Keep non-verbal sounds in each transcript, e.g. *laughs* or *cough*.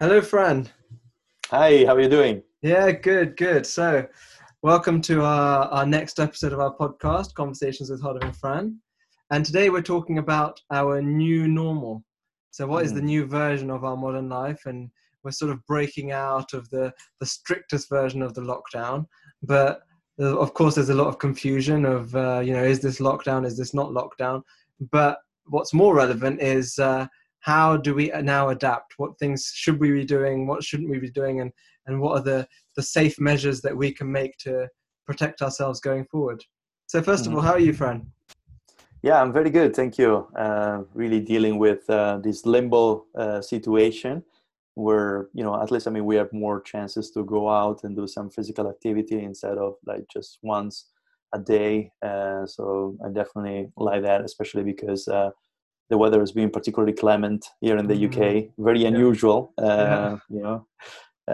Hello, Fran. Hi, how are you doing? Yeah, good, good. So, welcome to our, our next episode of our podcast, Conversations with Hardev and Fran. And today we're talking about our new normal. So, what is the Mm. new version of our modern life? And we're sort of breaking out of the, the strictest version of the lockdown. But uh, of course, there's a lot of confusion of, uh, you know, is this lockdown? Is this not lockdown? But what's more relevant is uh, how do we now adapt? What things should we be doing? What shouldn't we be doing? And, and what are the, the safe measures that we can make to protect ourselves going forward? So, 1st of all, how are you, Fran? Yeah, I'm very good, thank you. Uh, really dealing with uh, this limbo uh, situation where, you know, at least I mean, we have more chances to go out and do some physical activity instead of like just once a day. Uh, so I definitely like that, especially because uh, the weather has been particularly clement here in the Mhm. UK, very Yeah. unusual. Uh, Yeah. *laughs* You know,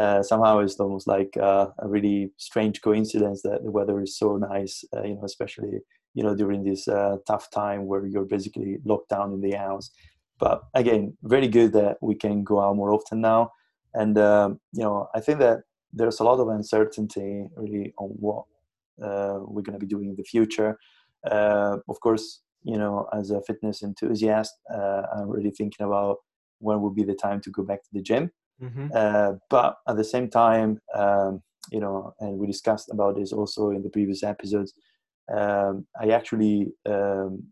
uh, somehow it's almost like uh, a really strange coincidence that the weather is so nice. Uh, you know, especially you know during this uh, tough time where you're basically locked down in the house. But again, very good that we can go out more often now. And um, you know, I think that there's a lot of uncertainty really on what uh, we're going to be doing in the future. Uh, of course, you know, as a fitness enthusiast, uh, I'm really thinking about when will be the time to go back to the gym. Mm-hmm. Uh, but at the same time, um, you know, and we discussed about this also in the previous episodes. Um, I actually um,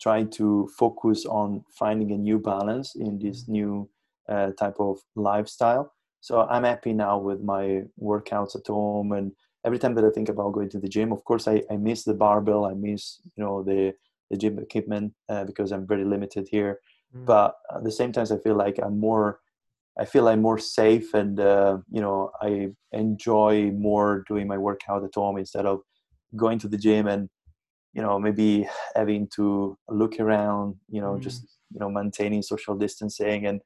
try to focus on finding a new balance in this new uh, type of lifestyle. So I'm happy now with my workouts at home, and every time that I think about going to the gym, of course, I, I miss the barbell, I miss you know the the gym equipment uh, because I'm very limited here. Mm. But at the same time, I feel like I'm more I feel I'm more safe and uh, you know I enjoy more doing my workout at home instead of going to the gym and you know maybe having to look around you know Mm. just you know maintaining social distancing and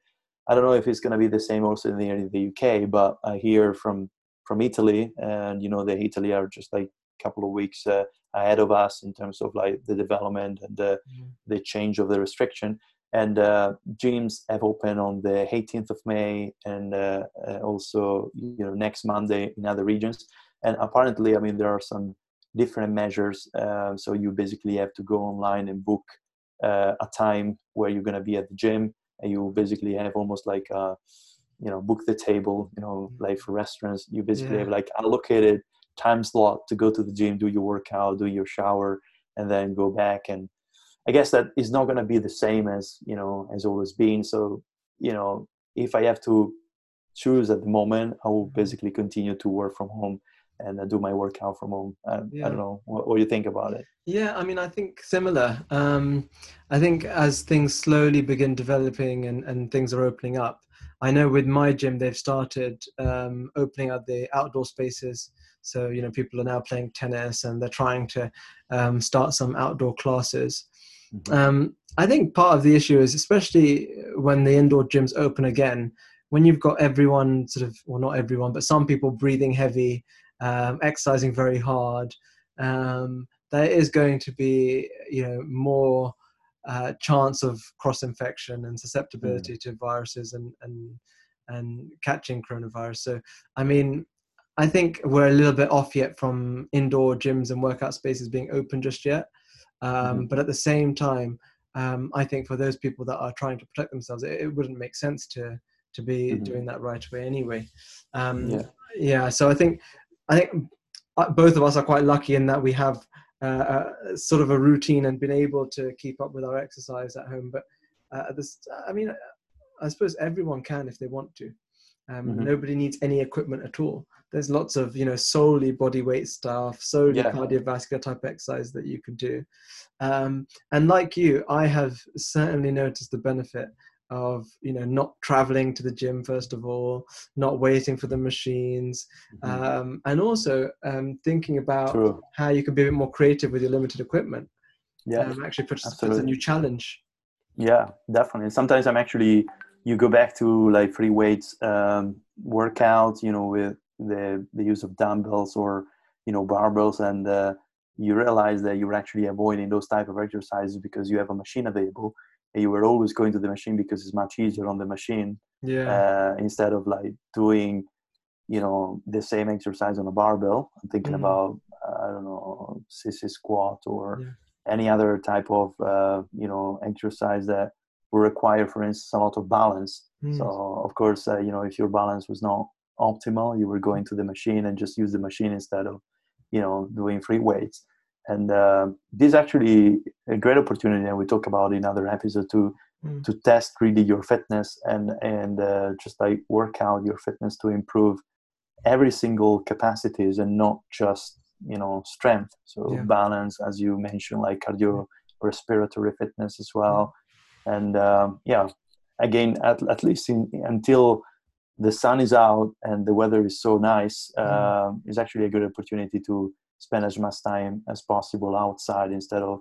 I don't know if it's going to be the same also in the, in the UK but I hear from from Italy and you know the Italy are just like a couple of weeks uh, ahead of us in terms of like the development and the Mm. the change of the restriction and uh, gyms have opened on the 18th of May and uh, uh, also you know next Monday in other regions. And apparently, I mean there are some different measures. Uh, so you basically have to go online and book uh, a time where you're going to be at the gym, and you basically have almost like a, you know book the table. You know, like for restaurants, you basically Yeah. have like allocated time slot to go to the gym, do your workout, do your shower, and then go back and I guess that is not going to be the same as you know as always been. So you know, if I have to choose at the moment, I will Mhm. basically continue to work from home and uh, do my workout from home. I, I don't know what, what you think about it. Yeah, I mean, I think similar. Um, I think as things slowly begin developing and, and things are opening up, I know with my gym, they've started um, opening up the outdoor spaces. So, you know, people are now playing tennis and they're trying to um, start some outdoor classes. Mhm. Um, I think part of the issue is, especially when the indoor gyms open again, when you've got everyone sort of, well, not everyone, but some people breathing heavy, um, exercising very hard, um, there is going to be, you know, more uh, chance of cross infection and susceptibility to viruses and, and and catching coronavirus. So, I mean, I think we're a little bit off yet from indoor gyms and workout spaces being open just yet. Um, Mhm. But at the same time, um, I think for those people that are trying to protect themselves, it, it wouldn't make sense to to be Mhm. doing that right away anyway. Um, Yeah. yeah. So I think I think uh, both of us are quite lucky in that we have uh, uh, sort of a routine and been able to keep up with our exercise at home. But uh, this, I mean, I suppose everyone can if they want to. Um, Mhm. Nobody needs any equipment at all. There's lots of you know solely body weight stuff, solely Yeah. cardiovascular type exercise that you can do. Um, and like you, I have certainly noticed the benefit of you know not traveling to the gym first of all, not waiting for the machines, Mhm. um, and also um, thinking about True. how you can be a bit more creative with your limited equipment. Yeah. Um, actually, puts, puts a new challenge. Yeah, definitely. Sometimes I'm actually you go back to like free weights um, workout, you know, with the the use of dumbbells or you know barbells, and uh, you realize that you're actually avoiding those type of exercises because you have a machine available, and you were always going to the machine because it's much easier on the machine Yeah. uh, instead of like doing you know the same exercise on a barbell i'm thinking Mhm. about uh, i don't know sissy squat or Yeah. any other type of uh, you know exercise that will require for instance a lot of balance Mm. so of course uh, you know if your balance was not optimal you were going to the machine and just use the machine instead of you know doing free weights and uh, this is actually a great opportunity and we talk about in other episodes to Mm. to test really your fitness and and uh, just like work out your fitness to improve every single capacities and not just you know strength so Yeah. balance as you mentioned like cardio respiratory fitness as well and um, yeah again at, at least in, until the sun is out and the weather is so nice Mm. um, it's actually a good opportunity to spend as much time as possible outside instead of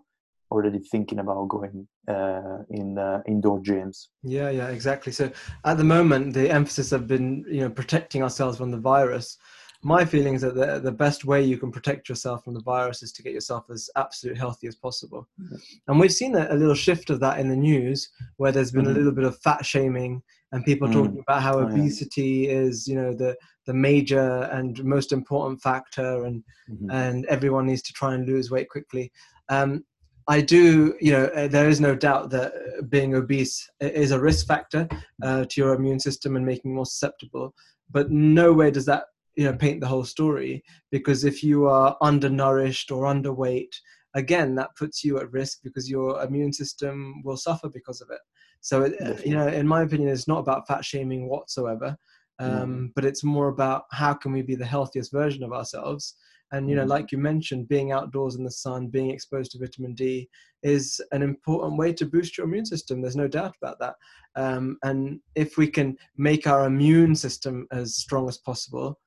already thinking about going uh, in uh, indoor gyms Yeah, yeah, exactly. So at the moment, the emphasis have been, you know, protecting ourselves from the virus. My feeling is that the, the best way you can protect yourself from the virus is to get yourself as absolute healthy as possible. Mhm. And we've seen a, a little shift of that in the news, where there's been Mhm. a little bit of fat shaming and people Mm. talking about how Oh, yeah. obesity is, you know, the the major and most important factor, and Mhm. and everyone needs to try and lose weight quickly. Um, I do, you know, uh, there is no doubt that uh, being obese is a risk factor uh, to your immune system and making you more susceptible. But no way does that, you know, paint the whole story because if you are undernourished or underweight, again, that puts you at risk because your immune system will suffer because of it. So, it, uh, you know, in my opinion, it's not about fat shaming whatsoever, um, but it's more about how can we be the healthiest version of ourselves and you know Mhm. like you mentioned being outdoors in the sun being exposed to vitamin d is an important way to boost your immune system there's no doubt about that um, and if we can make our immune system as strong as possible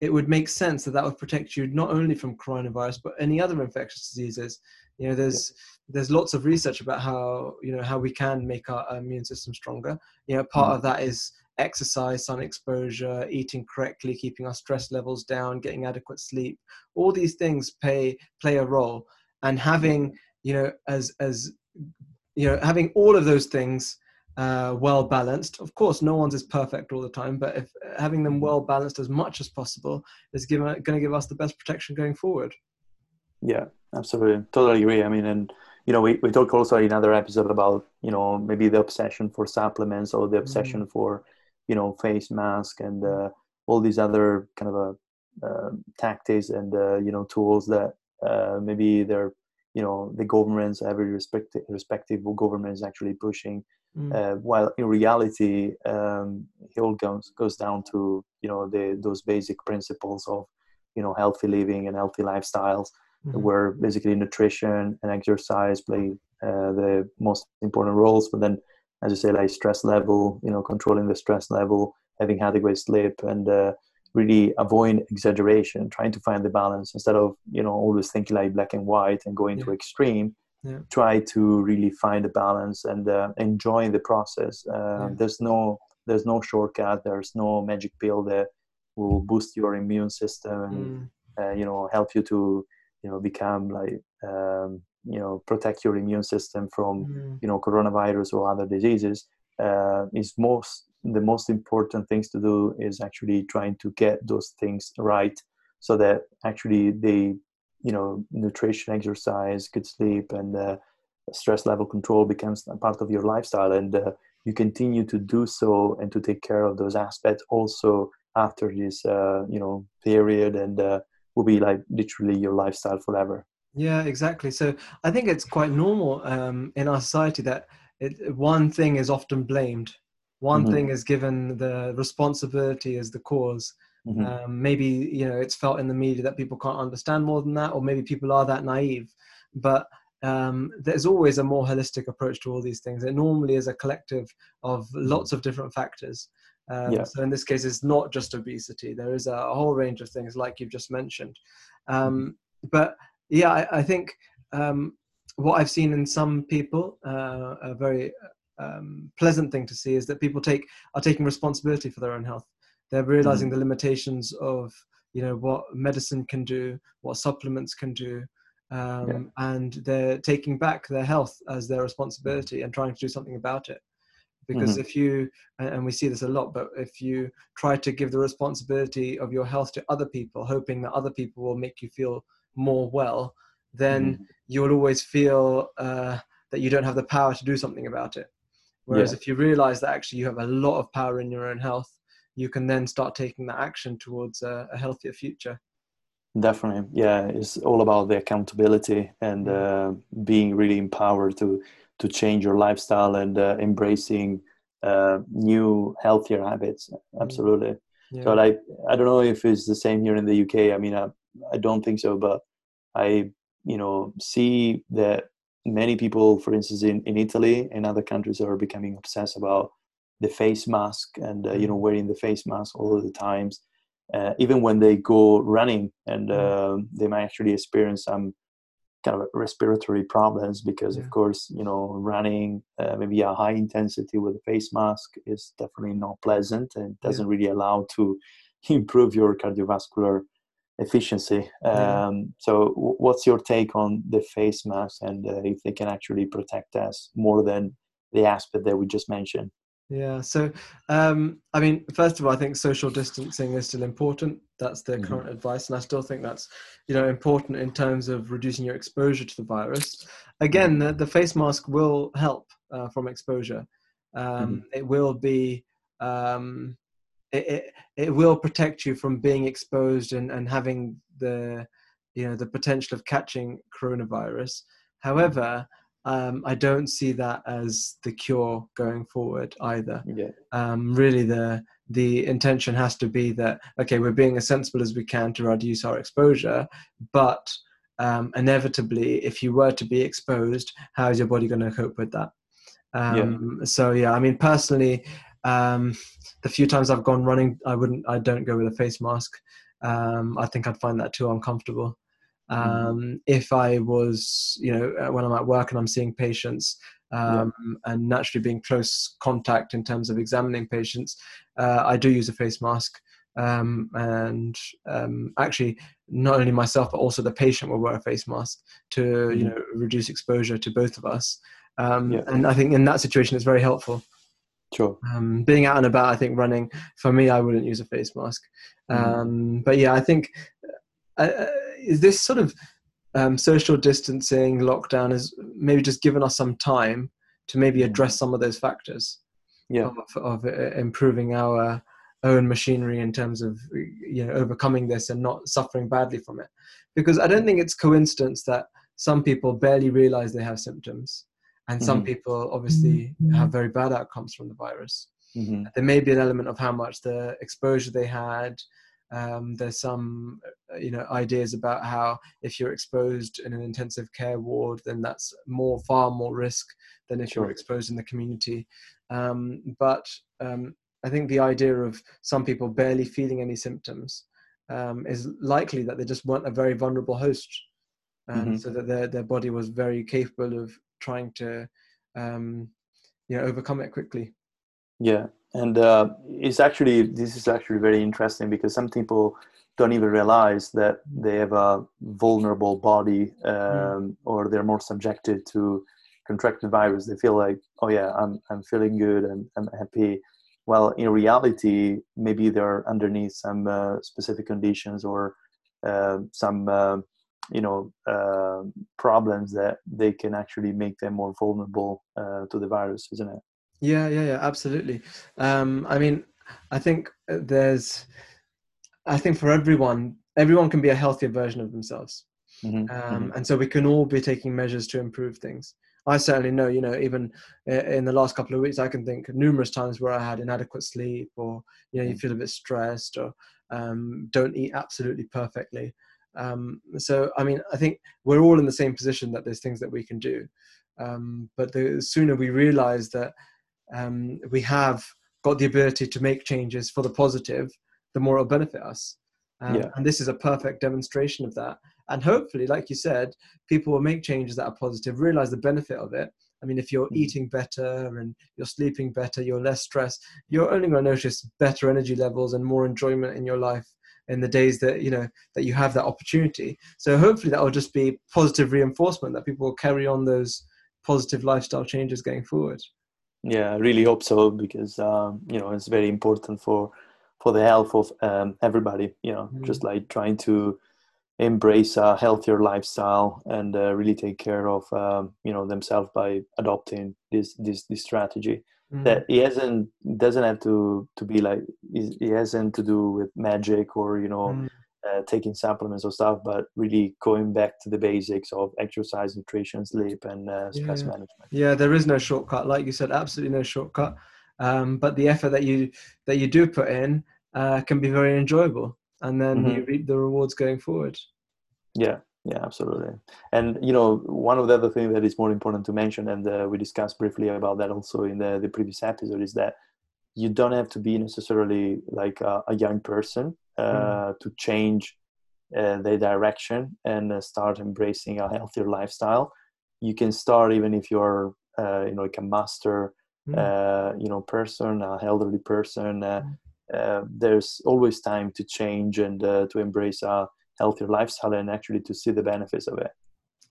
it would make sense that that would protect you not only from coronavirus but any other infectious diseases. You know there's there's lots of research about how you know how we can make our immune system stronger. You know part Mhm. of that is exercise sun exposure eating correctly keeping our stress levels down getting adequate sleep. All these things play play a role. And having you know as as you know having all of those things uh, well balanced of course no one's is perfect all the time but if having them well balanced as much as possible is given going to give us the best protection going forward Yeah, absolutely. Totally agree. I mean, and you know, we, we talked also in another episode about, you know, maybe the obsession for supplements or the obsession for, you know, face mask and uh, all these other kind of uh, uh, tactics and, uh, you know, tools that uh, maybe they're, you know, the governments, every respective, respective government is actually pushing. Mm. Uh, while in reality, um, it all goes, goes down to, you know, the, those basic principles of, you know, healthy living and healthy lifestyles Mhm. where basically nutrition and exercise play uh, the most important roles. But then, as you say, like stress level, you know, controlling the stress level, having adequate sleep, and uh, really avoiding exaggeration, trying to find the balance instead of you know always thinking like black and white and going to extreme. Yeah. Try to really find a balance and uh, enjoying the process. Uh, Yeah. There's no there's no shortcut. There's no magic pill that will boost your immune system and Mm. uh, you know help you to you know become like um, you know protect your immune system from Mm. you know coronavirus or other diseases uh, is most the most important things to do is actually trying to get those things right so that actually they you know nutrition exercise good sleep and uh, stress level control becomes a part of your lifestyle and uh, you continue to do so and to take care of those aspects also after this uh, you know period and uh, will be like literally your lifestyle forever Yeah, exactly. So I think it's quite normal um, in our society that it, one thing is often blamed. One Mhm. thing is given the responsibility as the cause. Mhm. Um, maybe you know it's felt in the media that people can't understand more than that, or maybe people are that naive. But um, there's always a more holistic approach to all these things. It normally is a collective of lots of different factors. Um, Yeah. So in this case, it's not just obesity. There is a, whole range of things, like you've just mentioned. Um, But yeah, I, I think um, what I've seen in some people, uh, a very um, pleasant thing to see, is that people take are taking responsibility for their own health. They're realizing Mm-hmm. the limitations of you know what medicine can do, what supplements can do, um, yeah. and they're taking back their health as their responsibility and trying to do something about it because mm-hmm. if you and we see this a lot but if you try to give the responsibility of your health to other people hoping that other people will make you feel more well then mm-hmm. you'll always feel uh, that you don't have the power to do something about it whereas yeah. if you realize that actually you have a lot of power in your own health you can then start taking that action towards a, a healthier future definitely yeah it's all about the accountability and mm-hmm. uh, being really empowered to to change your lifestyle and uh, embracing uh, new healthier habits mm. absolutely yeah. so like i don't know if it's the same here in the uk i mean I, I don't think so but i you know see that many people for instance in, in italy and other countries are becoming obsessed about the face mask and uh, you know mm. wearing the face mask all of the times uh, even when they go running and uh, they might actually experience some kind of respiratory problems because yeah. of course you know running uh, maybe a high intensity with a face mask is definitely not pleasant and doesn't yeah. really allow to *laughs* improve your cardiovascular efficiency yeah. um, so w- what's your take on the face mask and uh, if they can actually protect us more than the aspect that we just mentioned yeah. So, um, I mean, first of all, I think social distancing is still important. That's the mm-hmm. current advice, and I still think that's you know important in terms of reducing your exposure to the virus. Again, mm-hmm. the, the face mask will help uh, from exposure. Um, mm-hmm. It will be. Um, it, it, it will protect you from being exposed and, and having the you know the potential of catching coronavirus. However, um, I don't see that as the cure going forward either. Yeah. Um, really, the the intention has to be that okay, we're being as sensible as we can to reduce our exposure, but um, inevitably, if you were to be exposed, how is your body going to cope with that? Um, yeah. So yeah, I mean, personally, um, the few times I've gone running, I wouldn't, I don't go with a face mask. Um, I think I'd find that too uncomfortable. Mm-hmm. Um, if I was, you know, uh, when I'm at work and I'm seeing patients, um, yeah. and naturally being close contact in terms of examining patients, uh, I do use a face mask. Um, and um, actually, not only myself but also the patient will wear a face mask to mm-hmm. you know reduce exposure to both of us. Um, yeah. And I think in that situation, it's very helpful. Sure. Um, being out and about, I think running for me, I wouldn't use a face mask. Mm-hmm. Um, but yeah, I think uh, uh is this sort of um, social distancing lockdown has maybe just given us some time to maybe mm. address some of those factors yeah. of, of uh, improving our own machinery in terms of you know overcoming this and not suffering badly from it because i don't think it's coincidence that some people barely realize they have symptoms and some mm-hmm. people obviously mm-hmm. have very bad outcomes from the virus mm-hmm. there may be an element of how much the exposure they had um, there's some, uh, you know, ideas about how if you're exposed in an intensive care ward, then that's more, far more risk than if sure. you're exposed in the community. Um, but um, I think the idea of some people barely feeling any symptoms um, is likely that they just weren't a very vulnerable host, and mm-hmm. so that their their body was very capable of trying to, um, you know, overcome it quickly. Yeah, and uh, it's actually this is actually very interesting because some people don't even realize that they have a vulnerable body um, mm. or they're more subjected to contract the virus. They feel like, oh yeah, I'm I'm feeling good and I'm happy. Well, in reality, maybe they're underneath some uh, specific conditions or uh, some uh, you know uh, problems that they can actually make them more vulnerable uh, to the virus, isn't it? Yeah, yeah, yeah, absolutely. Um, I mean, I think uh, there's, I think for everyone, everyone can be a healthier version of themselves. Mm-hmm. Um, mm-hmm. And so we can all be taking measures to improve things. I certainly know, you know, even uh, in the last couple of weeks, I can think numerous times where I had inadequate sleep or, you know, you mm. feel a bit stressed or um, don't eat absolutely perfectly. Um, so, I mean, I think we're all in the same position that there's things that we can do. Um, but the sooner we realize that um, we have got the ability to make changes for the positive, the more it'll benefit us. Um, yeah. And this is a perfect demonstration of that. And hopefully, like you said, people will make changes that are positive, realize the benefit of it. I mean, if you're mm. eating better and you're sleeping better, you're less stressed, you're only going to notice better energy levels and more enjoyment in your life in the days that you know that you have that opportunity so hopefully that will just be positive reinforcement that people will carry on those positive lifestyle changes going forward yeah i really hope so because um, you know it's very important for for the health of um, everybody you know mm. just like trying to embrace a healthier lifestyle and uh, really take care of um, you know themselves by adopting this this this strategy mm. that it hasn't doesn't have to to be like it hasn't to do with magic or you know mm. Uh, taking supplements or stuff but really going back to the basics of exercise nutrition sleep and uh, stress yeah. management. Yeah there is no shortcut like you said absolutely no shortcut. Um, but the effort that you that you do put in uh, can be very enjoyable and then mm-hmm. you reap the rewards going forward. Yeah yeah absolutely. And you know one of the other things that is more important to mention and uh, we discussed briefly about that also in the, the previous episode is that you don't have to be necessarily like a, a young person mm. to change uh, the direction and uh, start embracing a healthier lifestyle. You can start even if you're uh, you know like a master mm. you know person a elderly person mm. there's always time to change and to embrace a healthier lifestyle and actually to see the benefits of it.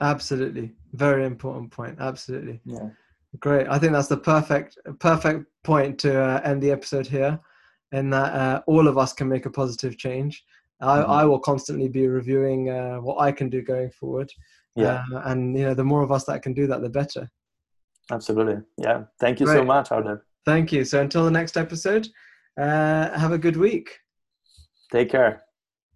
Absolutely. Very important point. Absolutely. Yeah. Great. I think that's the perfect perfect point to uh, end the episode here and that uh, all of us can make a positive change. I, mm-hmm. I will constantly be reviewing uh, what i can do going forward. Yeah. Uh, and you know the more of us that can do that the better. Absolutely. Yeah. Thank you great. so much Arnaud. thank you. So until the next episode uh, have a good week. Take care